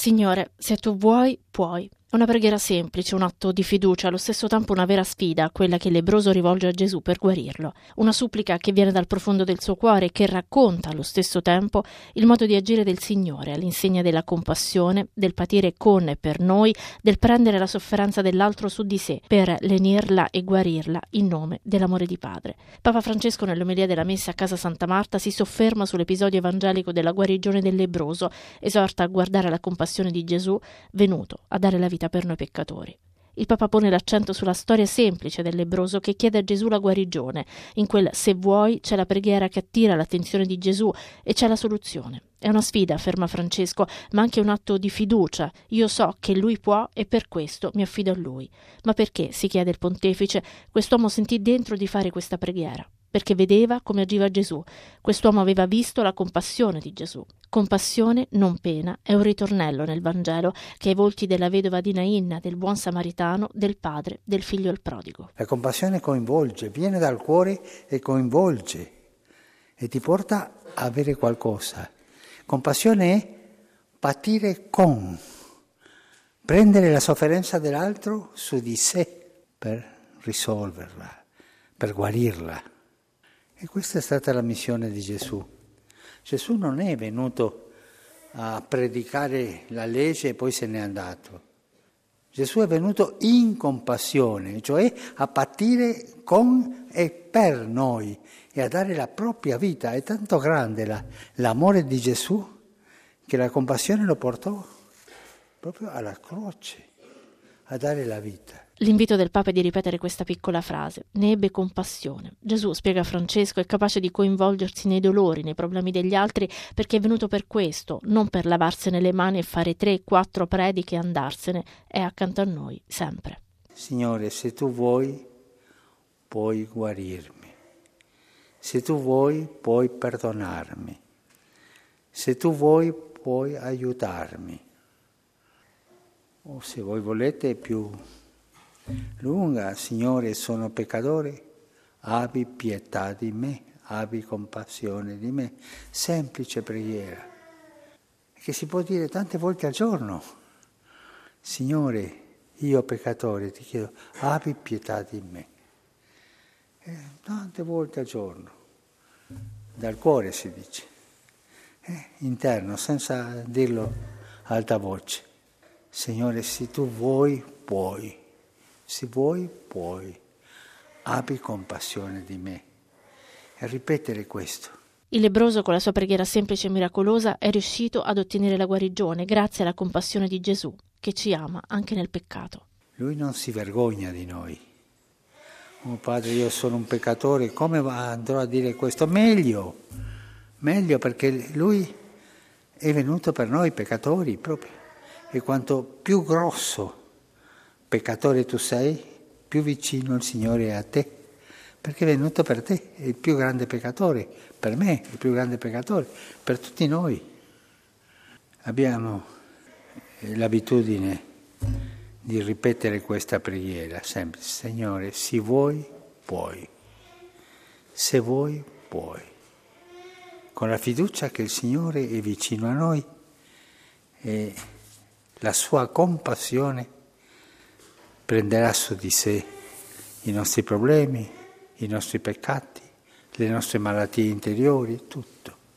Signore, se tu vuoi, puoi. Una preghiera semplice, un atto di fiducia, allo stesso tempo una vera sfida, quella che lebroso rivolge a Gesù per guarirlo. Una supplica che viene dal profondo del suo cuore e che racconta allo stesso tempo il modo di agire del Signore, all'insegna della compassione, del patire con e per noi, del prendere la sofferenza dell'altro su di sé, per lenirla e guarirla in nome dell'amore di Padre. Papa Francesco nell'omelia della messa a casa Santa Marta si sofferma sull'episodio evangelico della guarigione del lebroso, esorta a guardare la compassione di Gesù venuto a dare la vita vita per noi peccatori. Il Papa pone l'accento sulla storia semplice del lebroso che chiede a Gesù la guarigione. In quel se vuoi c'è la preghiera che attira l'attenzione di Gesù e c'è la soluzione. È una sfida, afferma Francesco, ma anche un atto di fiducia. Io so che lui può e per questo mi affido a lui. Ma perché, si chiede il pontefice, quest'uomo sentì dentro di fare questa preghiera? Perché vedeva come agiva Gesù. Quest'uomo aveva visto la compassione di Gesù. Compassione, non pena, è un ritornello nel Vangelo che ai volti della vedova di Nain, del buon samaritano, del padre, del figlio il prodigo. La compassione coinvolge, viene dal cuore e coinvolge e ti porta a avere qualcosa. Compassione è patire con, prendere la sofferenza dell'altro su di sé per risolverla, per guarirla. E questa è stata la missione di Gesù. Gesù non è venuto a predicare la legge e poi se n'è andato. Gesù è venuto in compassione, cioè a patire con e per noi e a dare la propria vita. È tanto grande la, l'amore di Gesù che la compassione lo portò proprio alla croce, a dare la vita. L'invito del Papa è di ripetere questa piccola frase. Ne ebbe compassione. Gesù, spiega Francesco, è capace di coinvolgersi nei dolori, nei problemi degli altri, perché è venuto per questo, non per lavarsene le mani e fare tre, quattro prediche e andarsene. È accanto a noi, sempre. Signore, se tu vuoi, puoi guarirmi. Se tu vuoi, puoi perdonarmi. Se tu vuoi, puoi aiutarmi. O se voi volete più lunga, Signore, sono peccatore, abbi pietà di me, abbi compassione di me. Semplice preghiera, che si può dire tante volte al giorno. Signore, io peccatore ti chiedo, abbi pietà di me. Eh, tante volte al giorno, dal cuore si dice, eh, interno, senza dirlo alta voce. Signore, se tu vuoi, puoi. Se vuoi, puoi. Abbi compassione di me. E ripetere questo. Il lebroso, con la sua preghiera semplice e miracolosa, è riuscito ad ottenere la guarigione grazie alla compassione di Gesù, che ci ama anche nel peccato. Lui non si vergogna di noi. Oh padre, io sono un peccatore, come andrò a dire questo? Meglio, meglio perché lui è venuto per noi peccatori proprio. E quanto più grosso peccatore tu sei, più vicino il Signore è a te, perché è venuto per te, è il più grande peccatore, per me il più grande peccatore, per tutti noi. Abbiamo eh, l'abitudine di ripetere questa preghiera sempre, Signore, se vuoi, puoi, se vuoi, puoi, con la fiducia che il Signore è vicino a noi e la sua compassione prenderà su di sé i nostri problemi, i nostri peccati, le nostre malattie interiori, tutto.